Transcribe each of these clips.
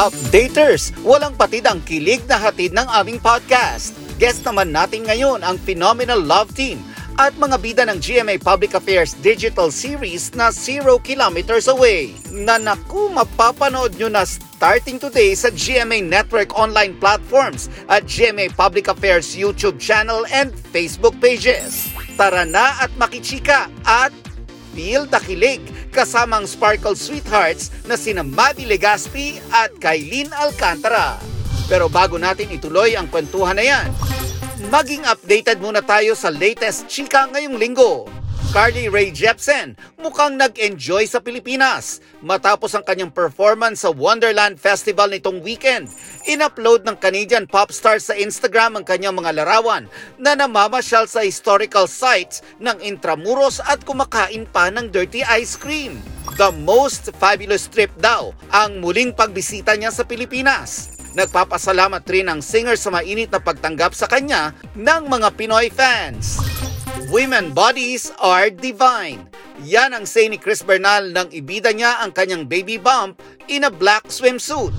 Updaters, walang patid ang kilig na hatid ng aming podcast. Guest naman natin ngayon ang Phenomenal Love Team at mga bida ng GMA Public Affairs digital series na Zero Kilometers Away na naku mapapanood nyo na starting today sa GMA Network online platforms at GMA Public Affairs YouTube channel and Facebook pages. Tara na at makichika at Feel the Kilig kasama ang Sparkle Sweethearts na sina Mavi Legaspi at Kailin Alcantara. Pero bago natin ituloy ang kwentuhan na yan, maging updated muna tayo sa latest chika ngayong linggo. Carly Rae Jepsen mukhang nag-enjoy sa Pilipinas matapos ang kanyang performance sa Wonderland Festival nitong weekend. In-upload ng Canadian pop star sa Instagram ang kanyang mga larawan na namamasyal sa historical sites ng Intramuros at kumakain pa ng dirty ice cream. The most fabulous trip daw ang muling pagbisita niya sa Pilipinas. Nagpapasalamat rin ang singer sa mainit na pagtanggap sa kanya ng mga Pinoy fans. Women bodies are divine. Yan ang say ni Chris Bernal nang ibida niya ang kanyang baby bump in a black swimsuit.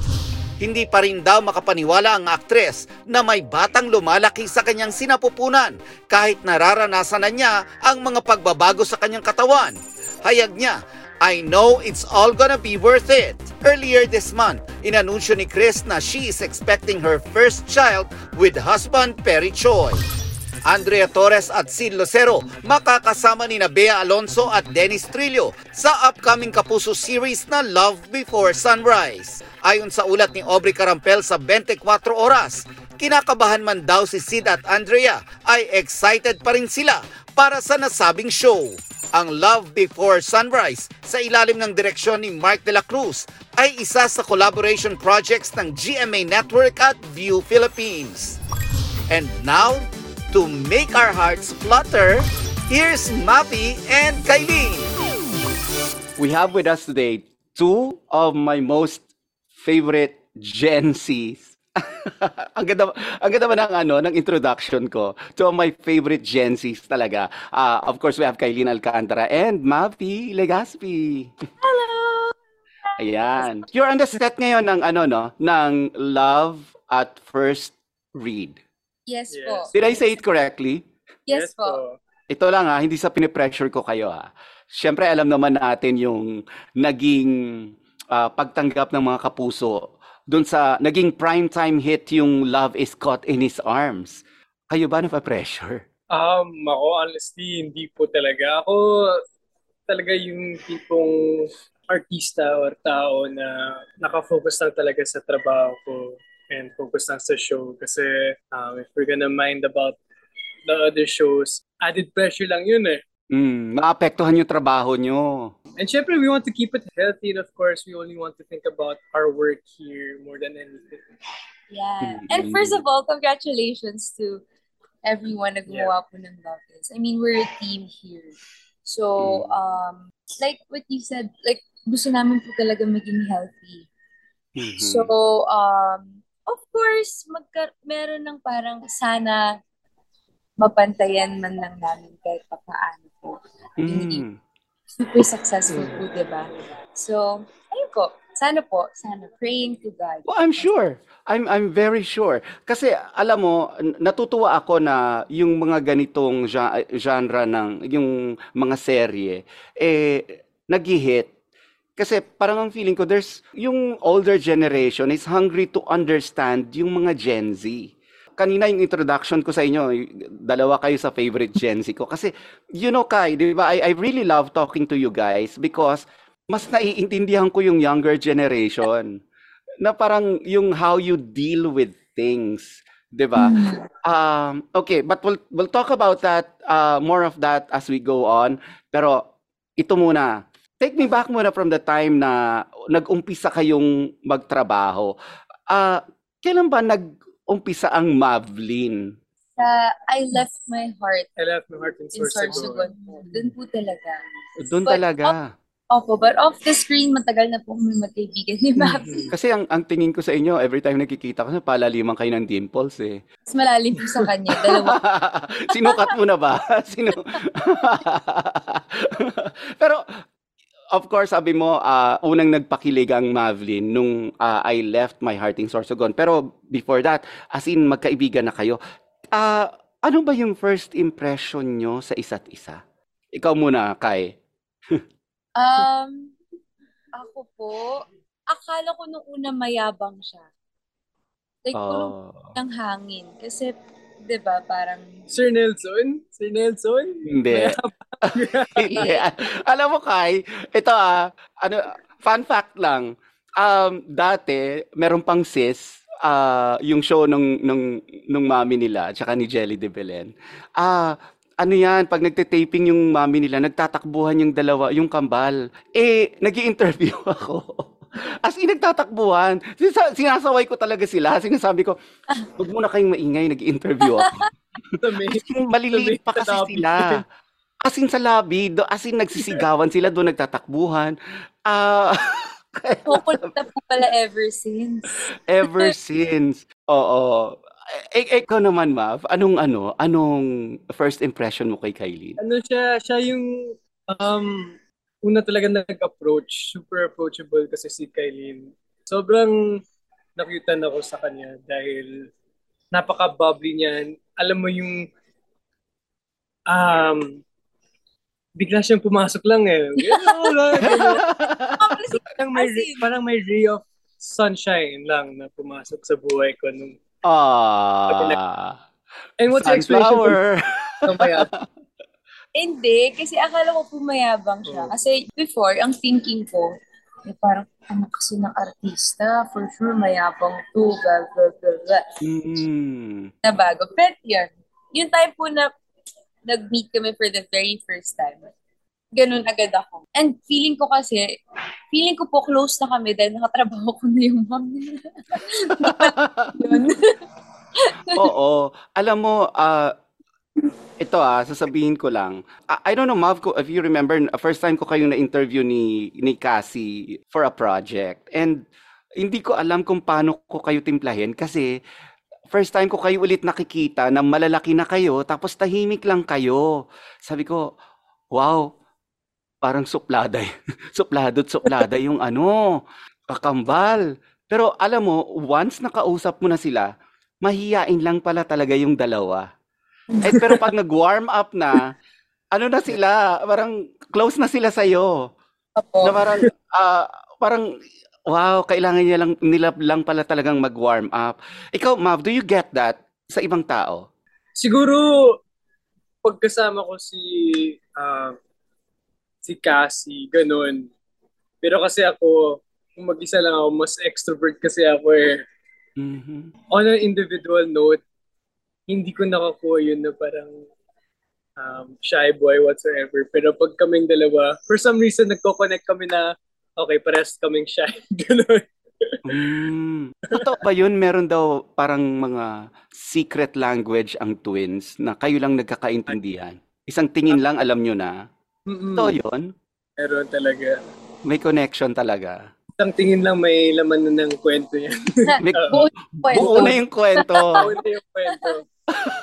Hindi pa rin daw makapaniwala ang aktres na may batang lumalaki sa kanyang sinapupunan kahit nararanasan na niya ang mga pagbabago sa kanyang katawan. Hayag niya, I know it's all gonna be worth it. Earlier this month, inanunsyo ni Chris na she is expecting her first child with husband Perry Choi. Andrea Torres at Sid Lucero makakasama ni Bea Alonso at Dennis Trillo sa upcoming Kapuso series na Love Before Sunrise. Ayon sa ulat ni Aubrey Carampel sa 24 oras, kinakabahan man daw si Sid at Andrea ay excited pa rin sila para sa nasabing show. Ang Love Before Sunrise sa ilalim ng direksyon ni Mark de la Cruz ay isa sa collaboration projects ng GMA Network at View Philippines. And now, to make our hearts flutter, here's Mappy and Kylie. We have with us today two of my most favorite Gen Zs. ang ganda ang ganda ba ng ano ng introduction ko? Two of my favorite Gen Zs talaga. Uh, of course we have Kailin Alcantara and Mavi Legaspi Hello! ayan. You're on the set ngayon ng ano no? Ng Love at First Read Yes, Yes. po. did I say it correctly Yes, po. ito lang ha, hindi sa pinipressure ko kayo ha. Siyempre alam naman natin yung naging ah, pagtanggap ng mga kapuso doon sa naging primetime hit yung Love is Caught in His Arms. Kayo ba na-pressure? Um, ako honestly, hindi po talaga. Ako talaga yung tipong artista or tao na nakafocus lang talaga sa trabaho ko and focus lang sa show. Kasi um, if we're gonna mind about the other shows, added pressure lang yun eh. Mm, maapektuhan yung trabaho nyo. And syempre, we want to keep it healthy and of course, we only want to think about our work here more than anything. Yeah. Mm. And first of all, congratulations to everyone na gumawa po ng Love Is. I mean, we're a team here. So, um, like what you said, like, gusto namin po talaga maging healthy. Mhm. So, um, course, magka- meron ng parang sana mapantayan man lang namin kahit pa paano po. Mm. Super successful po, di ba? So, ayun po. Sana po. Sana. Praying to God. Well, I'm sure. I'm I'm very sure. Kasi alam mo, natutuwa ako na yung mga ganitong gen- genre ng yung mga serye eh nag-hit. Kasi parang ang feeling ko there's yung older generation is hungry to understand yung mga Gen Z. Kanina yung introduction ko sa inyo, dalawa kayo sa favorite Gen Z ko. Kasi, you know, Kai, di ba, I, I really love talking to you guys because mas naiintindihan ko yung younger generation na parang yung how you deal with things, 'di ba? Um okay, but we'll we'll talk about that uh more of that as we go on. Pero ito muna. Take me back muna from the time na nag-umpisa kayong magtrabaho. Ah, kailan ba nag-umpisa ang Mavlin? Sa I left my heart I left my heart in in Sorsogon. Doon po talaga. Doon talaga. Opo, but off the screen, matagal na po kami magkaibigan ni Mavi. Kasi ang ang tingin ko sa inyo, every time nakikita ko, palaliman kayo ng dimples eh. Mas malalim po sa kanya. Dalawa. Sinukat mo na ba? Sino? Pero of course, sabi mo, uh, unang nagpakilig ang Mavlin nung uh, I left my heart in Sorsogon. Pero before that, as in, magkaibigan na kayo. Uh, ano ba yung first impression nyo sa isa't isa? Ikaw muna, Kai. um, ako po, akala ko nung una mayabang siya. Like, oh. ng hangin. Kasi, di ba, parang... Sir Nelson? Sir Nelson? Hindi. Hindi. Alam mo, Kai, ito ah, ano, fun fact lang. Um, dati, meron pang sis, uh, yung show nung, nung, nung mami nila, tsaka ni Jelly de Belen. Ah, uh, ano yan, pag nagte-taping yung mami nila, nagtatakbuhan yung dalawa, yung kambal. Eh, nag interview ako. As in, nagtatakbuhan. Sinasaway ko talaga sila. Sinasabi ko, huwag muna kayong maingay, nag interview ako. As in, maliliit pa kasi sila. As in sa lobby, do, as in nagsisigawan sila doon nagtatakbuhan. Ah, uh, Pupunta po pala ever since. ever since. Oo. E, e, ikaw naman, Mav, anong ano, anong first impression mo kay Kylie? Ano siya, siya yung um, una talaga nag-approach, super approachable kasi si Kylie. Sobrang nakyutan ako sa kanya dahil napaka-bubbly niya. Alam mo yung um, bigla siyang pumasok lang eh. parang, may, parang may ray of sunshine lang na pumasok sa buhay ko nung Ah. And what's Sunflower. your explanation? Hindi, kasi akala ko pumayabang siya. Oh. Kasi before, ang thinking ko, eh, parang ano kasi ng artista, for sure mayabang to, blah, blah, blah, blah. Mm. Na bago. Pero yun, yung time po na nag-meet kami for the very first time, ganun agad ako. And feeling ko kasi, feeling ko po close na kami dahil nakatrabaho ko na yung mom nila. Oo. Alam mo, uh, ito ah, sasabihin ko lang. I, I don't know, Mav, if you remember, first time ko kayong na-interview ni, ni Cassie for a project. And hindi ko alam kung paano ko kayo timplahin kasi first time ko kayo ulit nakikita na malalaki na kayo tapos tahimik lang kayo. Sabi ko, wow, parang suplada. suplado suplada yung ano, kakambal. Pero alam mo, once nakausap mo na sila, mahiyain lang pala talaga yung dalawa. Eh, pero pag nag-warm up na, ano na sila, parang close na sila sa'yo. Opo. Na parang, uh, parang Wow, kailangan niya lang nila lang pala talagang mag-warm up. Ikaw, Mav, do you get that sa ibang tao? Siguro pagkasama ko si uh, si Cassie, ganun. Pero kasi ako, kung mag-isa lang ako, mas extrovert kasi ako eh. Mm-hmm. On an individual note, hindi ko nakakuha yun na parang um, shy boy whatsoever. Pero pag kaming dalawa, for some reason, nagko-connect kami na okay, pares kaming shy. Ganun. mm. Totoo ba yun? Meron daw parang mga secret language ang twins na kayo lang nagkakaintindihan. Isang tingin lang, alam nyo na. Mm-mm. Totoo yun? Meron talaga. May connection talaga. Isang tingin lang may laman na ng kwento yan. may, buo, buo na yung kwento. buo na yung kwento.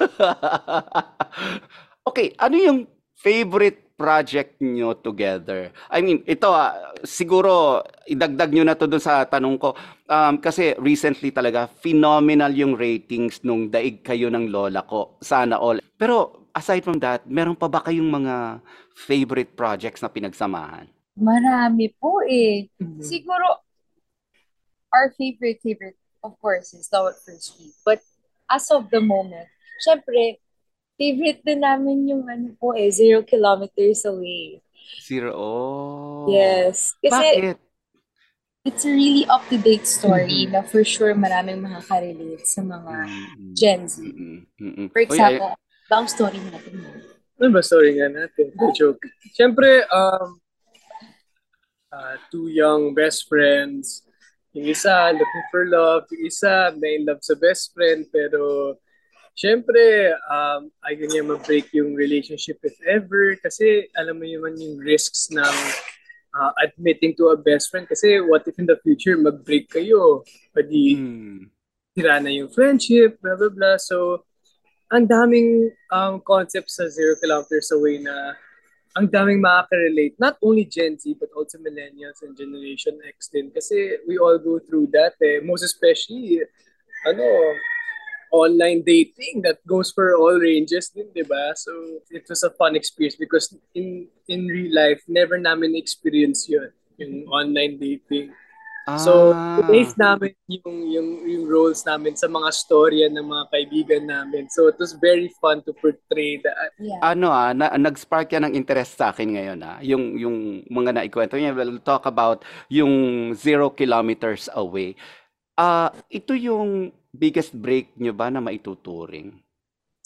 okay, ano yung favorite project nyo together? I mean, ito ah, siguro idagdag nyo na to dun sa tanong ko. Um, kasi recently talaga, phenomenal yung ratings nung daig kayo ng lola ko. Sana all. Pero aside from that, meron pa ba kayong mga favorite projects na pinagsamahan? Marami po eh. Mm-hmm. Siguro, our favorite, favorite, of course, is Love at First Street. But as of the moment, syempre, favorite din namin yung ano po eh, Zero Kilometers Away. Zero, oh. Yes. Kasi, Bakit? It's a really up-to-date story mm-hmm. na for sure maraming makaka-relate sa mga mm-hmm. Gen Z. Mm-hmm. For example, Oy, ay... story natin. Ano ba story nga natin? The joke. Siyempre, um, uh, two young best friends. Yung isa, looking for love. Yung isa, na in love sa best friend. Pero Siyempre, um, ayaw niya ma-break yung relationship if ever kasi alam mo naman yung risks ng uh, admitting to a best friend kasi what if in the future mag-break kayo? Pwede hmm. sira na yung friendship, blah, blah, blah. So, ang daming um, concepts sa Zero Kilometers Away na ang daming makaka-relate. Not only Gen Z, but also millennials and Generation X din. Kasi we all go through that eh. Most especially, ano, online dating that goes for all ranges din, di ba? So, it was a fun experience because in in real life, never namin experience yun, yung online dating. So, Ah. base namin yung, yung, yung roles namin sa mga storya ng mga kaibigan namin. So, it was very fun to portray that. Yeah. ano ah, na, nag-spark yan ng interest sa akin ngayon ah. Yung, yung mga naikwento niya, we'll talk about yung zero kilometers away. Ah, ito yung biggest break nyo ba na maituturing?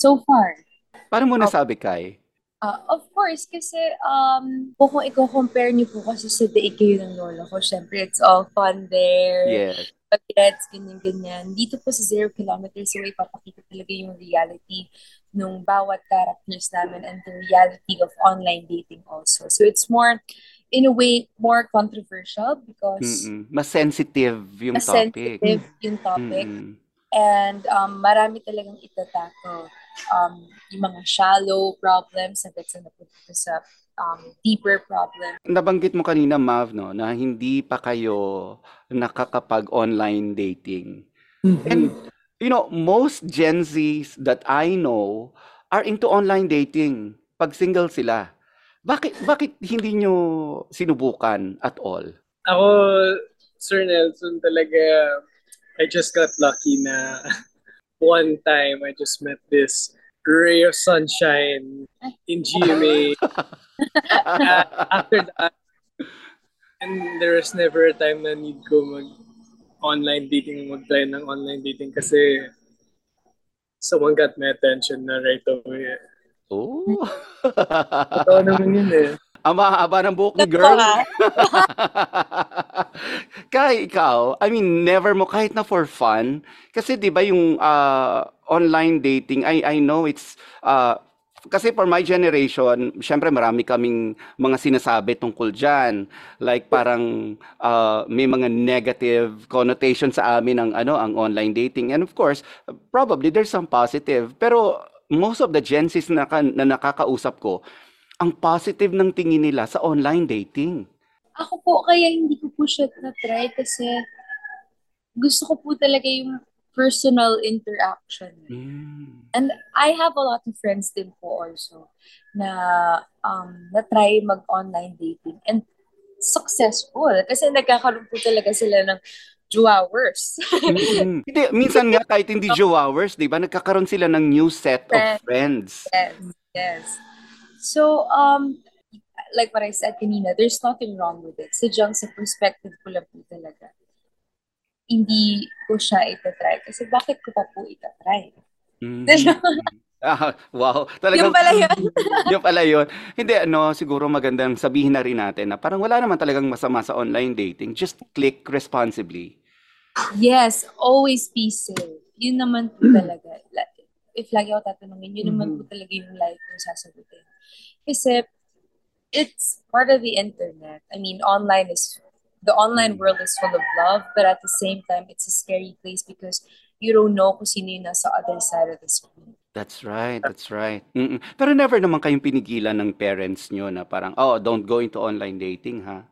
So far. Paano mo Oh. nasabi, Kai? Uh, of course, kasi um, kung i-compare niyo po kasi sa kayo ng lola ko, syempre it's all fun there. Yes. Pag-gets, ganyan-ganyan. Dito po sa Zero Kilometers Away, papakita talaga yung reality nung bawat characters namin and the reality of online dating also. So it's more, in a way, more controversial because Mm-mm. Mas sensitive yung mas topic. sensitive yung topic. Mm-mm. And um, marami talagang itatako. Um, yung mga shallow problems hanggang sa napunta sa um, deeper problem. Nabanggit mo kanina, Mav, no, na hindi pa kayo nakakapag-online dating. And, you know, most Gen Zs that I know are into online dating pag single sila. Bakit, bakit hindi nyo sinubukan at all? Ako, Sir Nelson, talaga, I just got lucky na one time I just met this ray of sunshine in GMA. Uh, after that, and there was never a time na need ko mag online dating, mag-try ng online dating kasi someone got my attention na right away. Oh. Totoo naman yun eh. Ang mahaba ng buhok ni girl. ka? Kay ikaw, I mean, never mo kahit na for fun. Kasi 'di ba yung ah, online dating, I I know it's ah, kasi for my generation, syempre marami kaming mga sinasabi tungkol diyan. Like parang ah, may mga negative connotation sa amin ang ano, ang online dating. And of course, probably there's some positive. Pero most of the Gen na, na nakakausap ko, ang positive ng tingin nila sa online dating. Ako po, kaya hindi ko po siya na-try kasi gusto ko po talaga yung personal interaction. Mm. And I have a lot of friends din po also na um, na-try mag-online dating and successful kasi nagkakaroon po talaga sila ng jowers. Mm. Hindi, minsan nga kahit hindi hours, 'di ba? Nagkakaroon sila ng new set of friends. yes, yes. So, um, like what I said kanina, there's nothing wrong with it. Sadyang sa perspective ko lang po talaga. Hindi ko siya itatry. Kasi bakit ko pa po itatry? Mm. Ah, wow. Talagang, Yung pala yun. yung pala yun. Hindi, ano, siguro magandang sabihin na rin natin na parang wala naman talagang masama sa online dating. Just click responsibly. Yes, always be safe. Yun naman po talaga. La- If lagi ako tatanungin, yun naman po talaga yung life ko sasagutin. Kasi it's part of the internet. I mean, online is, the online world is full of love, but at the same time, it's a scary place because you don't know kung sino yung nasa other side of the screen. That's right, that's right. Mm-mm. Pero never naman kayong pinigilan ng parents nyo na parang, oh, don't go into online dating, ha?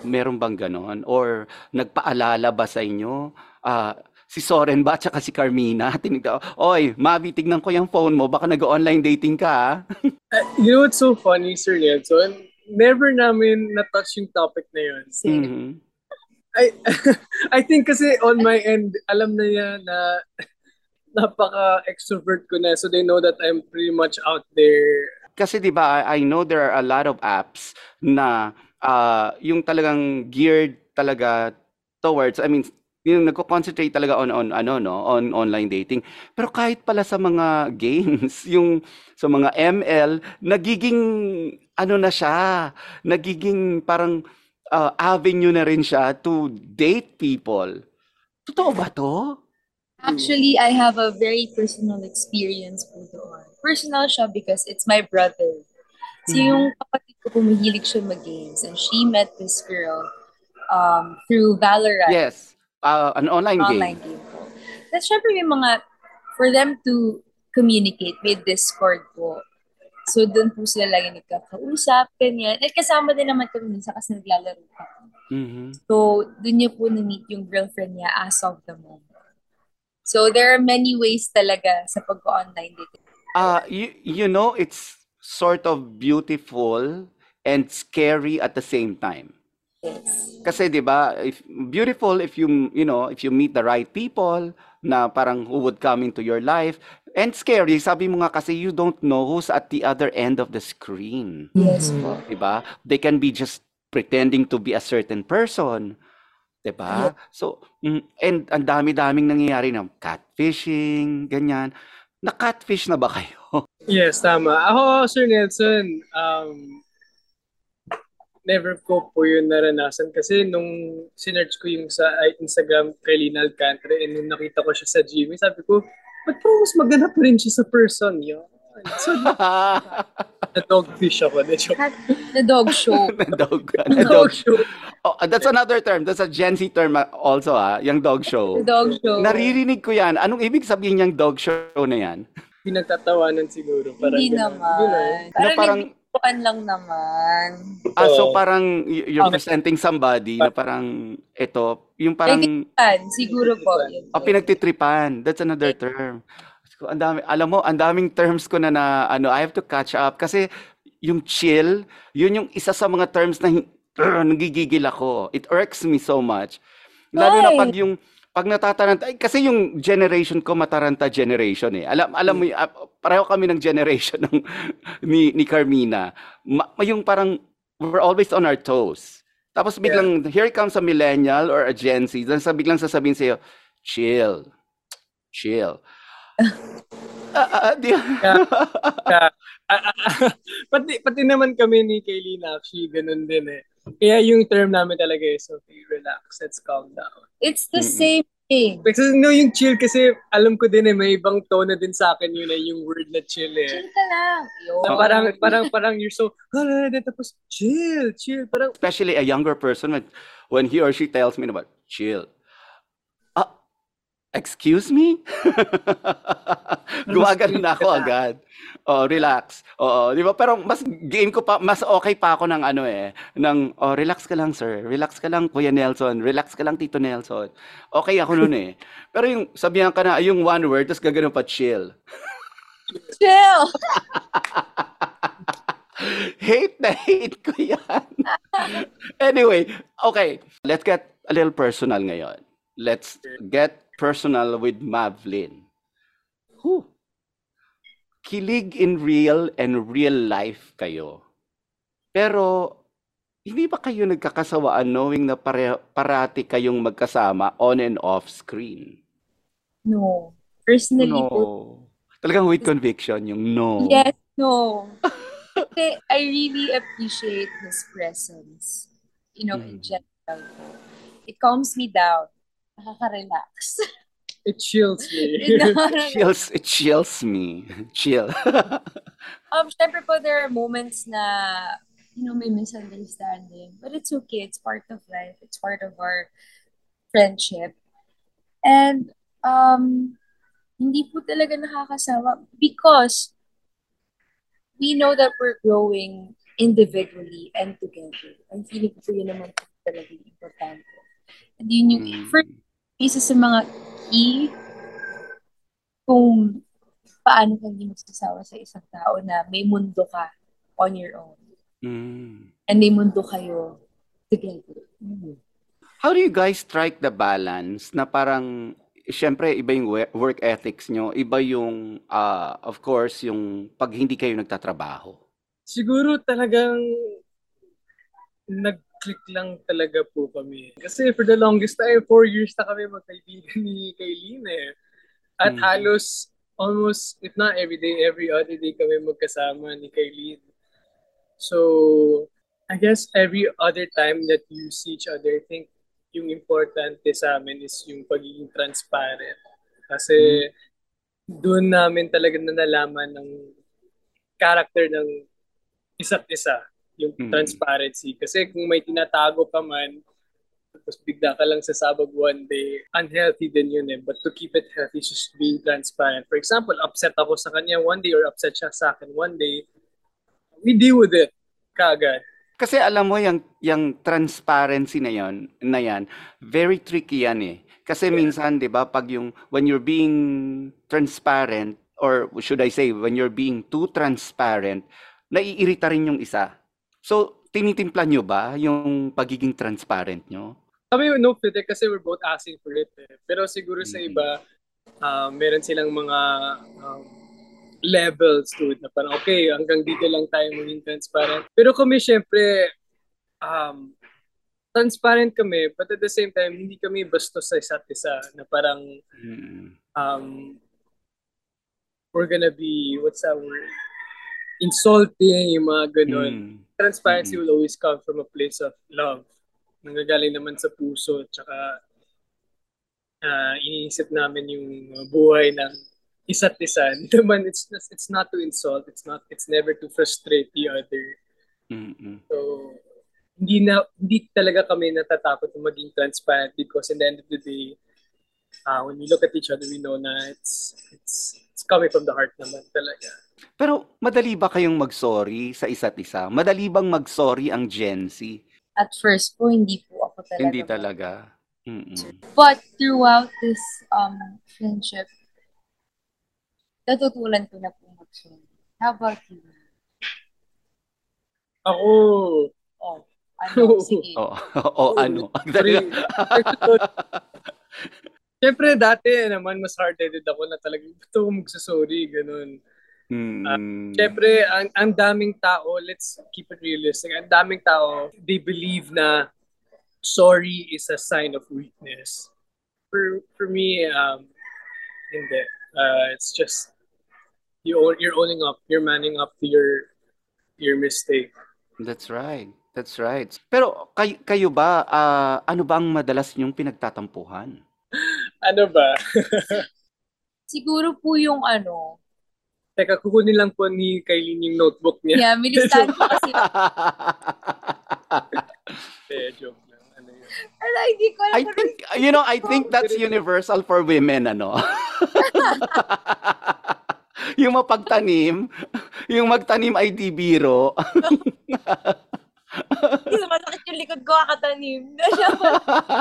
Meron bang ganon? Or nagpaalala ba sa inyo? Ah, si Soren ba at si Carmina? Tinignan, oy, Mavi, tignan ko yung phone mo. Baka nag-online dating ka? Uh, you know what's so funny, Sir Nelson? Never namin na-touch yung topic na yun. Mhm. I I think kasi on my end, alam na niya na napaka-extrovert ko na. So they know that I'm pretty much out there. Kasi 'di ba, I know there are a lot of apps na ah, yung talagang geared talaga towards, I mean, yung nagko-concentrate talaga on on ano no, on online dating. Pero kahit pala sa mga games, yung sa mga ML, nagiging ano na siya, nagiging parang ah, avenue na rin siya to date people. Totoo ba 'to? Actually, I have a very personal experience po doon. Personal siya because it's my brother. So Mhm. yung kapatid ko pumihilig siya mag-games and she met this girl um, through Valorant, Yes. Ah, an online game. online game po. Tapos syempre may mga, for them to communicate with Discord po. So, doon po sila lagi nagkakausap, ganyan. At kasama din naman kami minsan kasi naglalaro pa. Mhm. So, doon niya po na-meet yung girlfriend niya as of the moment. So, there are many ways talaga sa pag-online dating. Ah, you, you know, it's sort of beautiful and scary at the same time. Yes. Kasi 'di ba, if beautiful if you you know, if you meet the right people na parang who would come into your life and scary, sabi mo nga kasi you don't know who's at the other end of the screen, Yes po. 'di ba? They can be just pretending to be a certain person, 'di ba? So, mm, and ang dami-daming nangyayari ng catfishing, ganyan. Na-catfish na ba kayo? Yes, tama. Ako, Sir Nelson, um, never ko po yun naranasan kasi nung sinerch ko yung sa Instagram kay Lina Alcantara and nung nakita ko siya sa Jimmy, sabi ko, ba't parang mas maganda pa rin siya sa person yun? So, na-dogfish ako. Na joke. The dog show. dog, The dog dog show. Oh, that's another term. That's a Gen Z term uh, also ah, yung dog The show. dog show. Naririnig ko yan. Anong ibig sabihin niyang dog show na yan? Pinagtatawanan siguro. Parang Hindi ganun. naman. Ganun. Na Parang, parang lang naman. ah, so parang you're Okay. presenting somebody na parang ito, yung parang Yan, siguro po. oh, pinagtitripan. That's another term. Ang dami, alam mo, ang daming terms ko na na ano, I have to catch up kasi yung chill, yun yung isa sa mga terms na hin- nagigigil ako. It irks me so much. Lalo na Why? pag yung pag natataranta ay, kasi yung generation ko mataranta generation eh. Alam alam mo ah, pareho kami ng generation ng ni ni Carmina. Ma, yung parang we're always on our toes. Tapos biglang here comes a millennial or a Gen Z, then sa biglang sasabihin sa'yo, chill. Chill. Ah, ah, di- Ah, ah, ah, pati, pati naman kami ni Kaylina actually, ganun din eh. Kaya yung term namin talaga is, okay, relax, let's calm down. It's the Mm-mm. same thing. Kasi no, yung chill kasi alam ko din eh, may ibang tone na din sa akin yun eh, yung word na chill eh. Chill ka lang. Yun. Na parang, parang, parang you're so, hala, tapos chill, chill, parang, especially a younger person when when he or she tells me about chill. Excuse me? Gumagano na ako agad. Oh, relax. Oo, di ba? Pero mas game ko pa, mas okay pa ako ng ano eh, ng oh, relax ka lang sir, relax ka lang Kuya Nelson, relax ka lang Tito Nelson. Okay ako noon eh. Pero yung sabihan ka na yung one word, tapos gagano pa chill. Chill. hate na hate ko yan. anyway, okay. Let's get a little personal ngayon. Let's get personal with Mavlin. Whew. Kilig in real and real life kayo. Pero, hindi ba kayo nagkakasawaan knowing na pare- parati kayong magkasama on and off screen? No. Personally po, No. Talagang with conviction, yung no. yes, no. I really appreciate his presence. You know, in Mhm. general po. It calms me down. Nakaka-relax. it chills me. Chills, it chills me. Chill. um, syempre po, there are moments na, you know, may misunderstanding. But it's okay. It's part of life. It's part of our friendship. And, um, hindi po talaga nakakasawa because we know that we're growing individually and together. And feeling ko po yun naman po talaga yung importante. And yun yung, Mm. for isa sa mga key kung paano ka hindi magsasawa sa isang tao na may mundo ka on your own. Mm. And may mundo kayo together. Mm. How do you guys strike the balance na parang, syempre, iba yung work ethics nyo, iba yung, ah, of course, yung pag hindi kayo nagtatrabaho. Siguro talagang nag-click lang talaga po kami. Kasi for the longest time, four years na kami magkaibigan ni Kaylin eh. At Mm. halos almost, if not every day, every other day kami magkasama ni Kaylin. So, I guess every other time that you see each other, I think yung importante sa amin is yung pagiging transparent. Kasi doon namin talaga nalalaman ng character ng isa't isa, yung Mm. transparency. Kasi kung may tinatago ka man, tapos bigla ka lang sasabog one day, unhealthy din yun eh. But to keep it healthy, just being transparent. For example, upset ako sa kanya one day or upset siya sa akin one day, we deal with it kaagad. Kasi alam mo yung yung transparency na yon na yan, very tricky yan eh. Kasi minsan 'di ba pag yung when you're being transparent or should I say when you're being too transparent, naiirita rin yung isa. So tinitimpla nyo ba yung pagiging transparent nyo? Kami no fit eh, kasi we're both asking for it eh. Pero siguro sa Mhm. iba, uh, meron silang mga um, levels to it na parang okay, hanggang dito lang tayo maging transparent. Pero kami syempre, um, transparent kami, but at the same time, hindi kami bastos sa isa't isa na parang Mm. um, we're gonna be, what's that word? Insulting, yung mga ganun. Mm. Transparency Mm-mm. will always come from a place of love. Nanggagaling naman sa puso, tsaka uh, iniisip namin yung buhay ng isa't isa. Naman, it's, it's not to insult, it's not, it's never to frustrate the other. Mm-mm. So, hindi na hindi talaga kami natatakot na maging transparent because in the end of the day, uh, when we look at each other, we know na it's it's it's coming from the heart naman talaga. Pero madali ba kayong mag-sorry sa isa't isa? Madali bang mag-sorry ang Gen Z? At first po, hindi po ako talaga. Hindi talaga. Mm-mm. But throughout this um friendship, natutulan ko na po mag-sorry. How about you? Ako, Oh, ano, sige. Oo, o ano? Sorry. Siyempre, dati naman, mas hard-headed ako na talagang gusto ko magsasorry, ganun. Mm. Siyempre, ang, ang daming tao, let's keep it realistic, ang daming tao, they believe na sorry is a sign of weakness. For, for me, um, hindi. Uh, it's just, you, own- you're owning up, you're manning up to your, your mistake. That's right. That's right. Pero kayo, kayo ba, ah, ano ba ang madalas niyong pinagtatampuhan? Ano ba? Siguro po yung ano, Teka, kukunin lang po ni Kailin yung notebook niya. yeah, milistahan ko kasi. Eh, joke lang. Ano yun? Ala, hindi ko alam I think, you know, I think that's universal for women, ano? yung mapagtanim, yung magtanim ay di biro. ano, masakit yung likod ko kakatanim.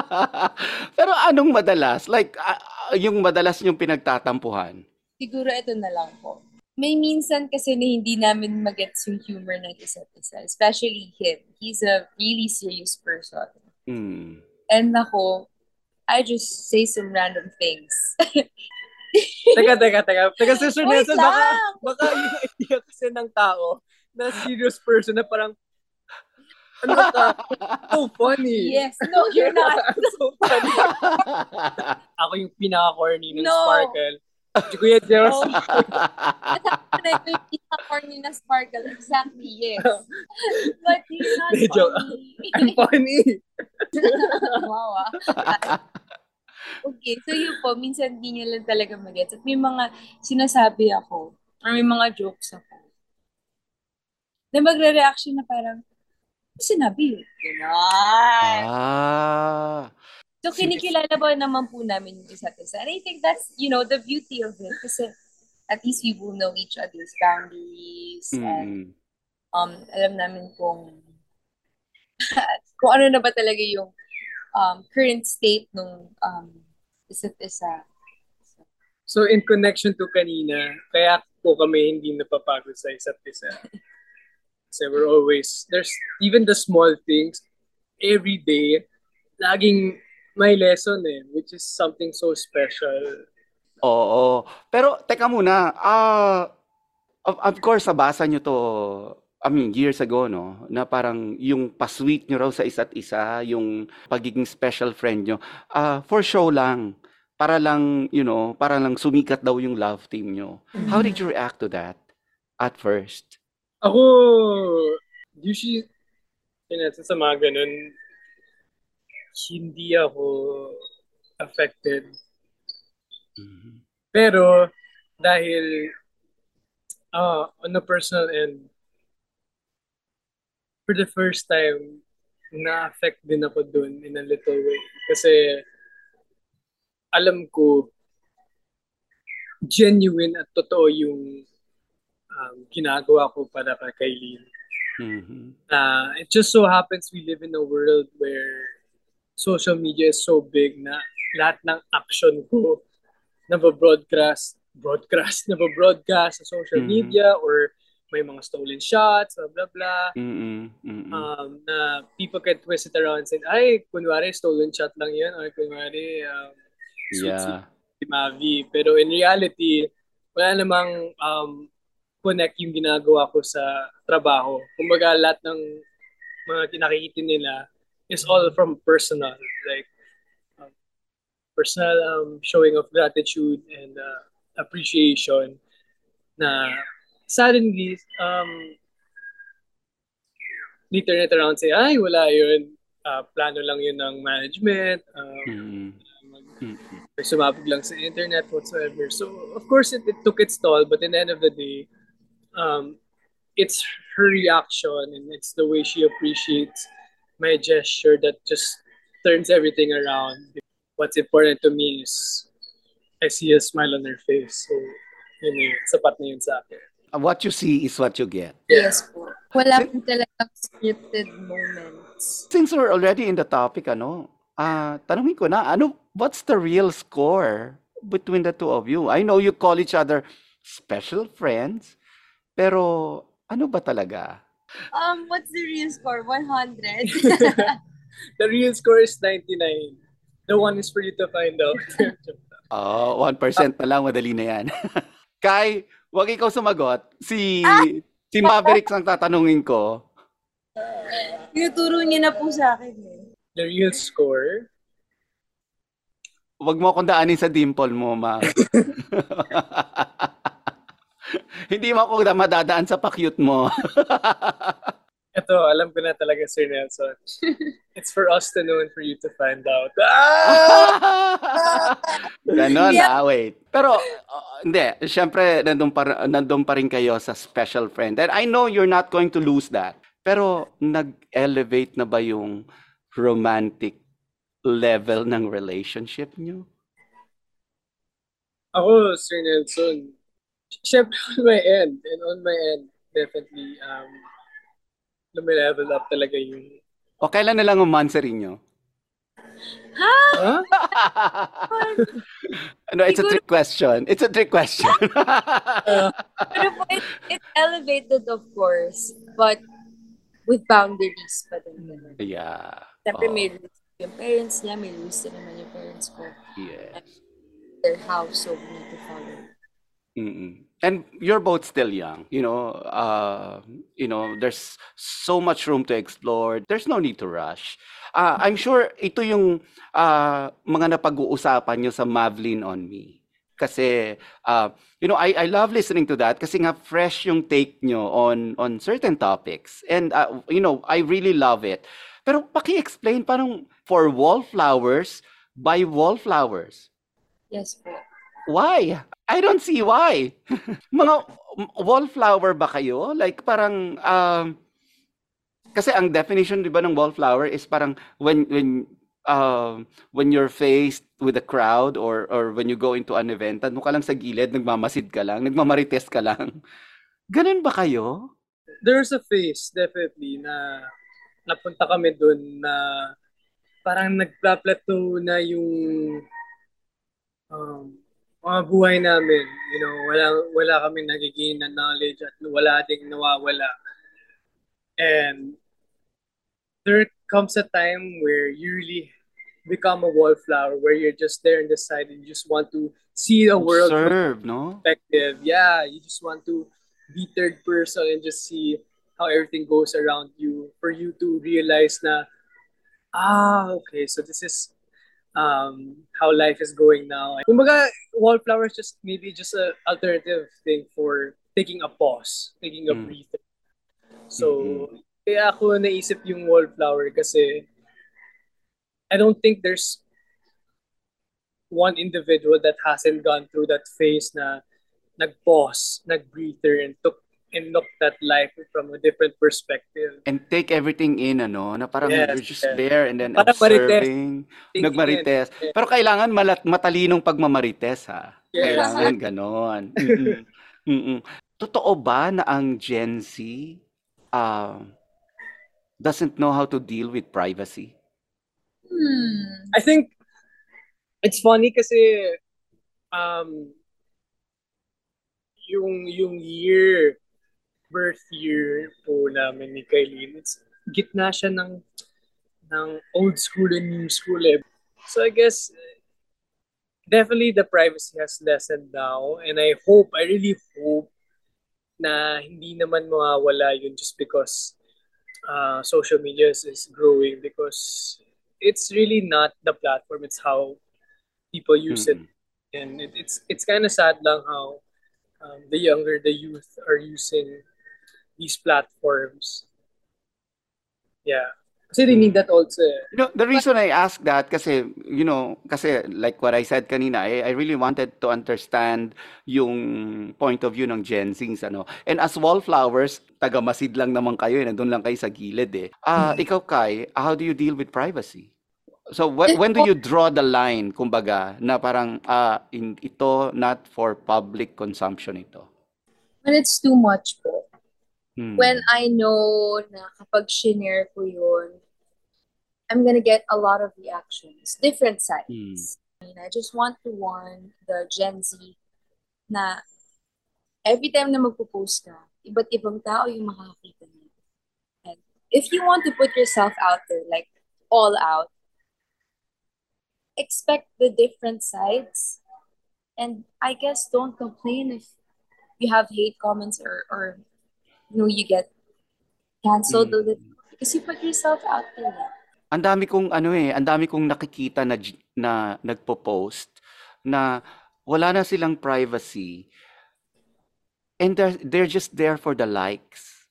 Pero anong madalas? Like, ah, yung madalas yung pinagtatampuhan? Siguro ito na lang po. May minsan kasi na hindi namin magets yung humor ng isa't isa. Especially him. He's a really serious person. Hmm. And ako, I just say some random things. Teka, teka, teka. Teka, Sister Wait Nelson, baka, baka yung idea kasi ng tao na serious person na parang ano ka? So funny. yes. No, you're not. so funny. Ako yung pinaka-corny ng No. Sparkle. Si Kuya Jeros. Oh. Yung pinaka-corny na sparkle? Exactly, yes. But you're not Hindi, joke. funny. I'm funny. wow, ah. Okay, so yun po, minsan di niya lang talaga magets. At may mga sinasabi ako, or may mga jokes ako, na magre-reaction na parang, "Ano sinabi yun? Ganon. ah. So, kinikilala ba naman po namin yung isa't isa? And I think that's, you know, the beauty of it. Kasi at least we will know each other's boundaries and Mm. um, alam namin kung kung ano na ba talaga yung um, current state nung um, isa't isa. So in connection to kanina, kaya po kami hindi napapagod sa isa't isa. Kasi we're always, there's even the small things, every day, laging may lesson eh, which is something so special. Oo. Pero teka muna, ah of, of course nabasa nyo to I mean years ago no na parang yung pa-sweet nyo raw sa isa't isa, yung pagiging special friend nyo. Ah for show lang. Para lang, you know, para lang sumikat daw yung love team nyo. How did you react to that at first? Ako, usually, yun natin sa mga ganun, hindi ako affected. Mhm. Pero, dahil, uh, on a personal end, for the first time, na-affect din ako dun in a little way. Kasi, alam ko, genuine at totoo yung um, ginagawa ko para kay Kailin. Mhm. Uh, it just so happens we live in a world where social media is so big na lahat ng action ko nababroadcast, broadcast, nababroadcast sa social Mhm. media or may mga stolen shots, blah, blah, blah. Mm-mm. Mm-mm. Um, na people can twist it around and say, ay, kunwari, stolen shot lang yan, or kunwari, um, Yeah. si Mavi. Pero in reality, wala namang um, connect yung ginagawa ko sa trabaho. Kumbaga, lahat ng mga kinakikita nila is all from personal. Like, um, personal um, showing of gratitude and uh, appreciation na suddenly, um, they turn it around and say, ay, wala yun. Uh, plano lang yun ng management. Um, Mm-mm. mag- sumabog lang sa internet whatsoever. So, of course, it, it took its toll, but in the end of the day, um, it's her reaction and it's the way she appreciates my gesture that just turns everything around. What's important to me is I see a smile on her face. So, yun yun. Sapat na yun sa akin. What you see is what you get. Yes po. Wala po talagang scripted moments. Since we're already in the topic, ano, ah, tanungin ko na, ano, what's the real score between the two of you? I know you call each other special friends, pero ano ba talaga? Um, what's the real score? 100? The real score is 99. The one is for you to find out. Oh, 1% na lang, madali na yan. Kai, wag ikaw sumagot. Si, si Mavericks ang tatanungin ko. Tinuturo niya na po sa akin eh. the real score Wag mo akong daanin sa dimple mo, ma. Hindi mo ako madadaan sa pakyut mo. Ito, alam ko na talaga, Sir Nelson. It's for us to know and for you to find out. Ah! Ganon ah, wait. Pero, uh, hindi, syempre, nandun pa, nandun pa rin kayo sa special friend. And I know you're not going to lose that. Pero, nag-elevate na ba yung romantic level ng relationship nyo? Ako, Sir Nelson, syempre on my end, and on my end, definitely, um, lumilevel up talaga yung... O kailan na lang umansarin nyo? Huh? no, it's a trick question. It's a trick question. Pero po, it, it elevated of course, but with boundaries pa din. yeah. Siyempre Oo. may rules yung parents niya, may rules din naman yung parents ko. Yes. Their house, so we need to follow. Mm-mm. And you're both still young, you know. Uh, you know, there's so much room to explore. There's no need to rush. Uh, I'm sure ito yung uh, mga napag-uusapan nyo sa Mavlin on Me. Kasi, uh, you know, I, I love listening to that kasi nga fresh yung take nyo on, on certain topics. And, uh, you know, I really love it. Pero paki-explain parang for wallflowers, by wallflowers. Yes po. Why? I don't see why. Mga wallflower ba kayo? Like parang um kasi ang definition 'di ba ng wallflower is parang when when um when you're faced with a crowd or or when you go into an event, ano ka lang sa gilid, nagmamasid ka lang, nagmamarites ka lang. Ganun ba kayo? There's a phase, definitely, na napunta kami dun na parang nagpa-plateau na yung um, mga buhay namin. You know, wala, wala kami nagiging na knowledge at wala ding nawawala. And there comes a time where you really become a wallflower, where you're just there on the side and you just want to see the world Observe, no? perspective. Yeah, you just want to be third person and just see how everything goes around you for you to realize na ah okay so this is um how life is going now. Kumbaga wallflower is just maybe just a alternative thing for taking a pause, taking a Mm. breather. So kaya ako naisip yung wallflower kasi I don't think there's one individual that hasn't gone through that phase na nag-pause, nag-breather, and took and looked at life from a different perspective. And take everything in, ano, na parang Yes, you're just yes. there and then Parang observing. Nagmarites. it. Pero kailangan malat, matalinong pagmamarites, ha? Yes. Kailangan ganon. Mm-mm. Mm-mm. totoo ba na ang Gen Z uh, doesn't know how to deal with privacy? Hmm. I think it's funny kasi um yung yung year birth year po namin ni Kylie it's gitna siya ng ng old school and new school eh. So I guess definitely the privacy has lessened now and I hope I really hope na hindi naman mawawala yun just because uh, social media is, is growing because it's really not the platform it's how people use it Mm. and it, it's it's kind of sad lang how um, the younger the youth are using these platforms yeah kasi they need that also eh. You know, the reason I ask that kasi, you know, kasi like what I said kanina, I, I really wanted to understand yung point of view ng Gen Zs, ano. And as wallflowers, taga-masid lang naman kayo, eh, nandun lang kayo sa gilid eh. Ah, ikaw Kai, how do you deal with privacy? So wh- when do you draw the line, kumbaga, na parang ah, in, ito not for public consumption ito? When it's too much po. Hmm. When I know na kapag shinare ko yun, I'm gonna get a lot of reactions. Different sides. I mean, I just want to warn the Gen Z na every time na magpo-post ka, iba't ibang tao yung makakakita niya. And if you want to put yourself out there, like all out, expect the different sides. And I guess don't complain if you have hate comments or, or you know, you get canceled a little because you put yourself out there. Ang dami kong ano eh, ang dami kong nakikita na na nagpo-post na wala na silang privacy and they're they're just there for the likes.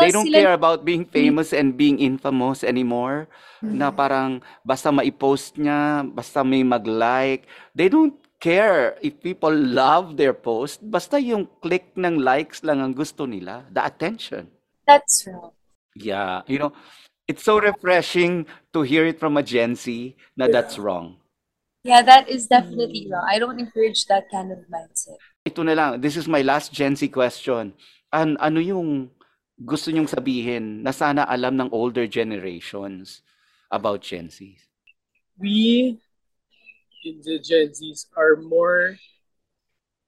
They Well, don't sila- care about being famous and being infamous anymore. Na parang basta ma-post niya, basta may mag-like. They don't care if people love their post. Basta yung click ng likes lang ang gusto nila, the attention. That's wrong. Yeah, you know, it's so refreshing to hear it from a Gen Z na that's wrong. Yeah, that is definitely wrong. I don't encourage that kind of mindset. Ito na lang, this is my last Gen Z question. An ano yung gusto nyong sabihin na sana alam ng older generations about Gen Z? we the Gen Zs are more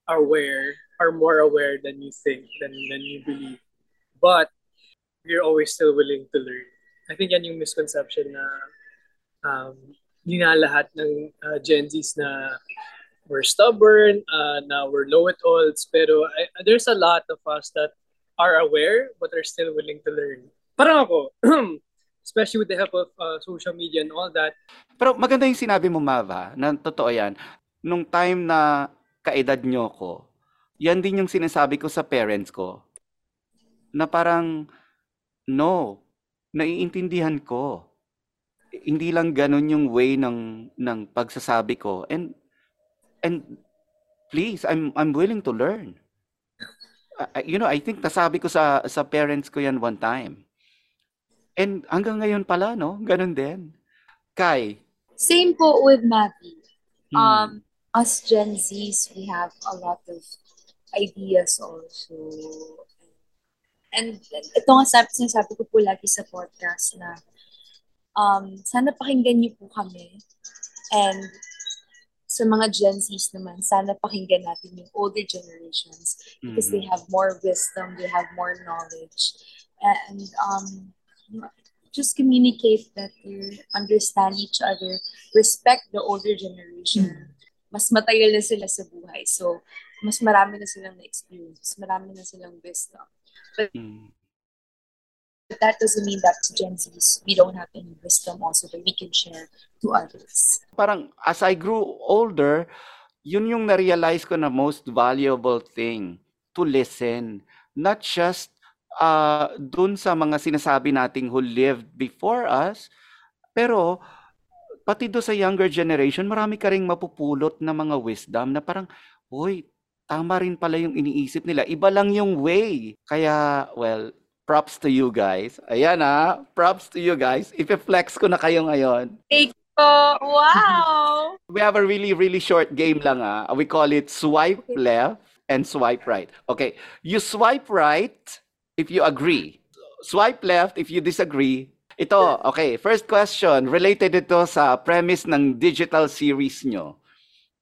aware, are more aware than you think, than than you believe. But we're always still willing to learn. I think yan yung misconception na um, hindi na lahat ng uh, Gen Zs na we're stubborn, uh, na we're know-it-alls, pero I, there's a lot of us that are aware but are still willing to learn. Parang ako, especially with the help of uh, social media and all that, Pero maganda yung sinabi mo, Mava, na totoo yan. Nung time na kaedad nyo ko, yan din yung sinasabi ko sa parents ko. Na parang, no, naiintindihan ko. Hindi lang ganun yung way ng, ng pagsasabi ko. And, and please, I'm, I'm willing to learn. I- you know, I think nasabi ko sa, sa parents ko yan one time. And hanggang ngayon pala, no? Ganun din. Kai, Same po with Mavi. Hmm. Um, us Gen Zs, we have a lot of ideas also. And ito nga sabi, sinasabi ko po lagi sa podcast na um, sana pakinggan niyo po kami. And sa mga Gen Zs naman, sana pakinggan natin yung older generations because they Mhm. have more wisdom, they have more knowledge. And um, just communicate better, understand each other, respect the older generation. Mas matagal na sila sa buhay. So, mas marami na silang na-experience, mas marami na silang wisdom. Mm. But that doesn't mean that to Gen Zs, we don't have any wisdom also that we can share to others. Parang as I grew older, yun yung na-realize ko na most valuable thing to listen. Not just uh, dun sa mga sinasabi nating who lived before us, pero pati do sa younger generation, marami ka ring mapupulot na mga wisdom na parang, uy, tama rin pala yung iniisip nila. Iba lang yung way. Kaya, well, props to you guys. Ayan ah, props to you guys. Ipe-flex ko na kayo ngayon. Oh, wow! We have a really, really short game lang ah. We call it swipe left and swipe right. Okay, you swipe right if you agree. Swipe left if you disagree. Ito, okay, first question, related ito sa premise ng digital series nyo.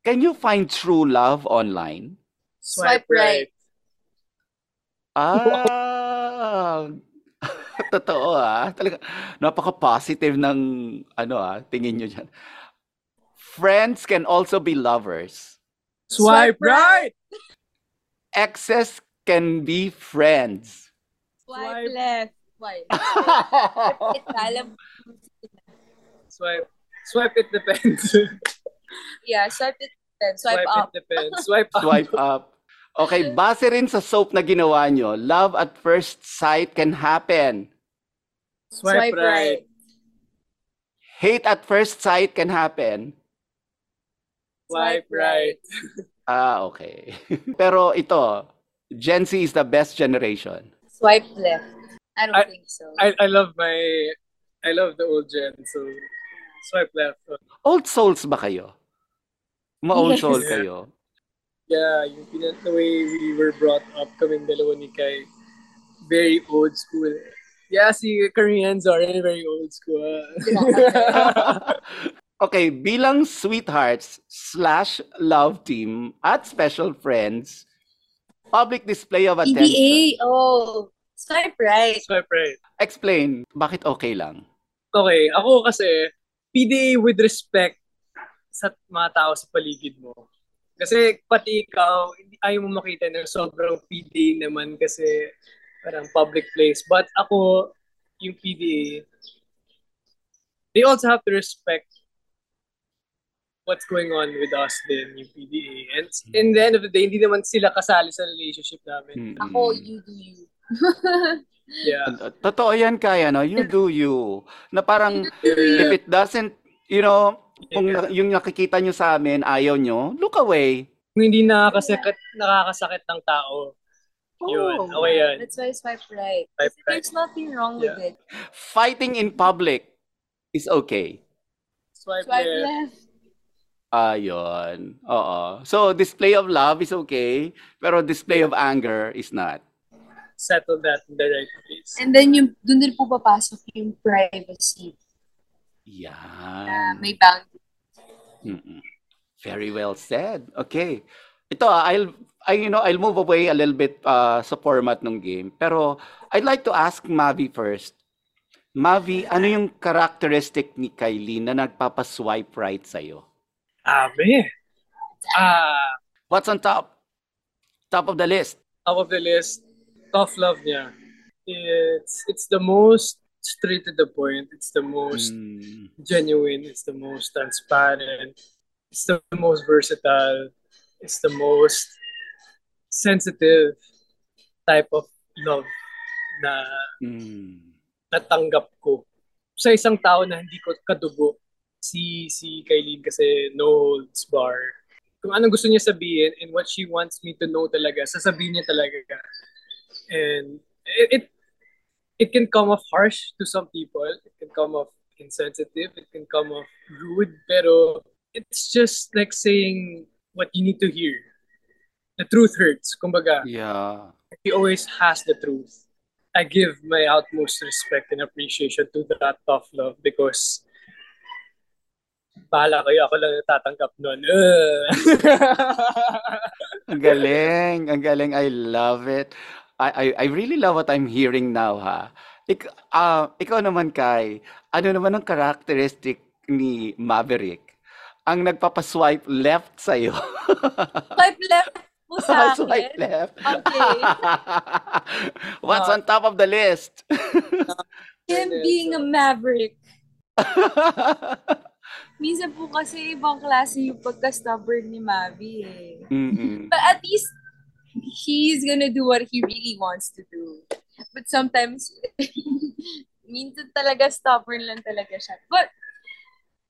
Can you find true love online? Swipe right. Ah, totoo ah. Talaga, napaka-positive ng ano ah, tingin nyo dyan. Friends can also be lovers. Swipe right! Exes can be friends. Swipe Swipe. left. Swipe. It alam. Swipe. Swipe it depends. Yeah, swipe it. Then swipe, Swipe up. it depends. Swipe up. Swipe up. Okay, base rin sa soap na ginawa nyo, love at first sight can happen. Swipe, Swipe right. Hate at first sight can happen. Swipe right. Ah, okay. Pero ito, Gen Z is the best generation. Swipe left. I don't I- think so. I, I love my I love the old gen, so swipe left. Old souls ba kayo? Ma-old Yes. soul Yeah. kayo? Yeah, yung pinan- the way we were brought up kaming dalawa ni Kai, very old school. Yeah, si Koreans are very old school. okay, bilang sweethearts slash love team at special friends, public display of attention. EDA. Oh, swipe right. Swipe right. Explain, bakit okay lang? Okay, ako kasi, PDA with respect sa mga tao sa paligid mo. Kasi pati ikaw, hindi ayaw mo makita na sobrang PDA naman kasi parang public place. But ako, yung PDA, they also have to respect what's going on with us din, yung PDA. And in the end of the day, hindi naman sila kasali sa relationship namin. Mm-mm. Ako, you do you. Yeah. Totoo yan kaya, no? You do you. Na parang, if it doesn't, you know, kung na- yung nakikita nyo sa amin, ayaw nyo, look away. Kung hindi nakakasakit, nakakasakit ng tao, yun, Oh, okay yan. That's why swipe right. Swipe Kasi There's nothing wrong with it. Fighting in public is okay. Swipe, Swipe left. left. Ayun. Oo. So, display of love is okay, pero display of anger is not. Settle that in the right place. And then yung dun din po papasok yung privacy. Yan. na may boundary. Mm-mm. Very well said. Okay. Ito, ah, I'll I you know, I'll move away a little bit uh, sa format ng game. Pero I'd like to ask Mavi first. Mavi, ano yung characteristic ni Kylie na nagpapa-swipe right sa'yo? Abe. Ah, What's on top? Top of the list. top of the list, tough love niya. It's it's the most straight to the point. It's the most Mm. genuine. It's the most transparent. It's the most versatile. It's the most sensitive type of love na Mm. natanggap ko sa isang tao na hindi ko kadugo. Si si Kailin kasi no holds bar. Kung anong gusto niya sabihin and what she wants me to know talaga, sasabihin niya talaga. And it, it it can come off harsh to some people. It can come off insensitive. It can come off rude. Pero it's just like saying what you need to hear. The truth hurts. Kumbaga, Yeah. he always has the truth. I give my utmost respect and appreciation to that tough love because bahala kayo, ako lang natatanggap nun. Ugh. Ang galing, ang galing. I love it. I, I, I really love what I'm hearing now, ha. Ik, ah, ikaw naman, Kai, ano naman ang characteristic ni Maverick? Ang nagpapaswipe left sa'yo. Swipe left po sa akin. Swipe left. Okay. What's on top of the list? Him being a maverick. Minsan po kasi ibang klase yung pagka-stubborn ni Mavi eh. Mm-mm. But at least, he's gonna do what he really wants to do. But sometimes, minsan talaga stubborn lang talaga siya. But,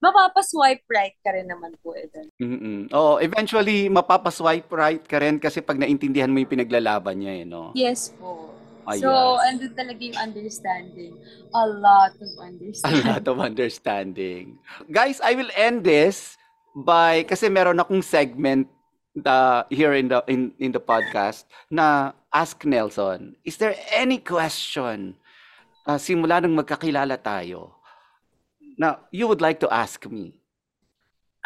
mapapaswipe right ka rin naman po dun. Mm-mm. Oo, eventually, mapapaswipe right ka rin kasi pag naintindihan mo yung pinaglalaban niya, eh, no? Yes po. Ah, so, yes. andun talaga yung understanding. A lot of A understanding. lot of understanding. Guys, I will end this by, kasi meron akong segment the here in the in in the podcast na ask Nelson, is there any question uh, simula nang magkakilala tayo na you would like to ask me?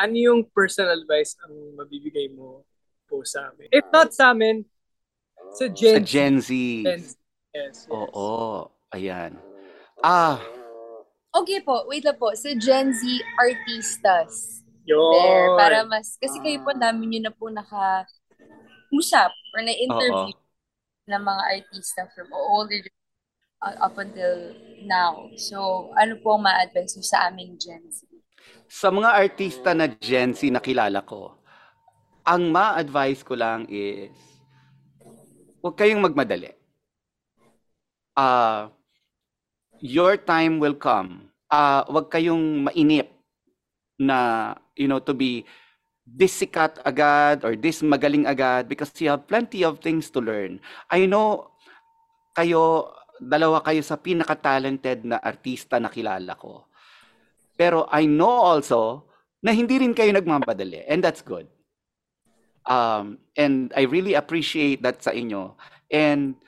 Ano yung personal advice ang mabibigay mo po sa amin? If not sa amin, sa Gen Sa Gen Z. Gen Z. Yes, yes. Oo, ayan. Ah, Okay po, wait lang po. Sa Gen Z artistas. Yun. There, para mas, kasi kayo po, dami nyo na po naka-usap or na-interview ng mga artista from older uh, up until now. So, ano po ang ma-advise nyo sa aming Gen Z? sa mga artista na Gen Z na kilala ko, ang ma-advise ko lang is, huwag kayong magmadali. Ah, your time will come. Ah, huwag kayong mainip na, you know, to be this sikat agad or this magaling agad because you have plenty of things to learn. I know kayo, dalawa kayo sa pinaka-talented na artista na kilala ko. Pero I know also na hindi rin kayo nagmamadali and that's good. Um, and I really appreciate that sa inyo. And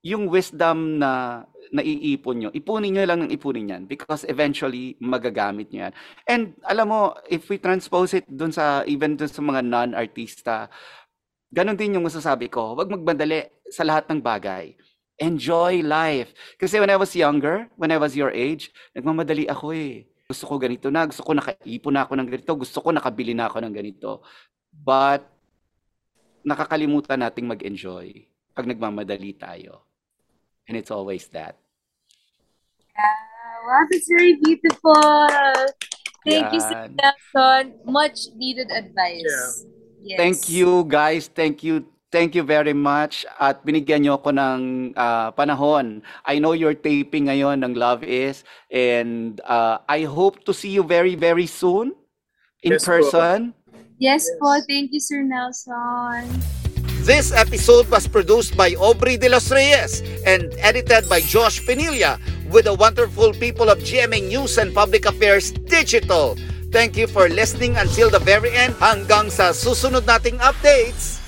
yung wisdom na naiipon nyo, ipunin nyo lang ng ipunin yan because eventually magagamit nyo yan. And alam mo, if we transpose it dun sa, even dun sa mga non-artista, ganun din yung masasabi ko, wag magmadali sa lahat ng bagay. Enjoy life. Kasi when I was younger, when I was your age, nagmamadali ako eh. Gusto ko ganito na, gusto ko nakaipon na ako ng ganito, gusto ko nakabili na ako ng ganito. But, nakakalimutan nating mag-enjoy pag nagmamadali tayo. And it's always that. Wow, that's very beautiful. Thank you, Sir Yan. Nelson. Much needed advice. Yeah. Yes. Thank you guys. Thank you. Thank you very much at binigyan niyo ako ng ah, panahon. I know you're taping ngayon ng Love Is and ah, I hope to see you very very soon in Yes po. person. Yes po. Thank you, Sir Nelson. This episode was produced by Aubrey De Los Reyes and edited by Josh Penilla with the wonderful people of GMA News and Public Affairs Digital. Thank you for listening until the very end hanggang sa susunod nating updates.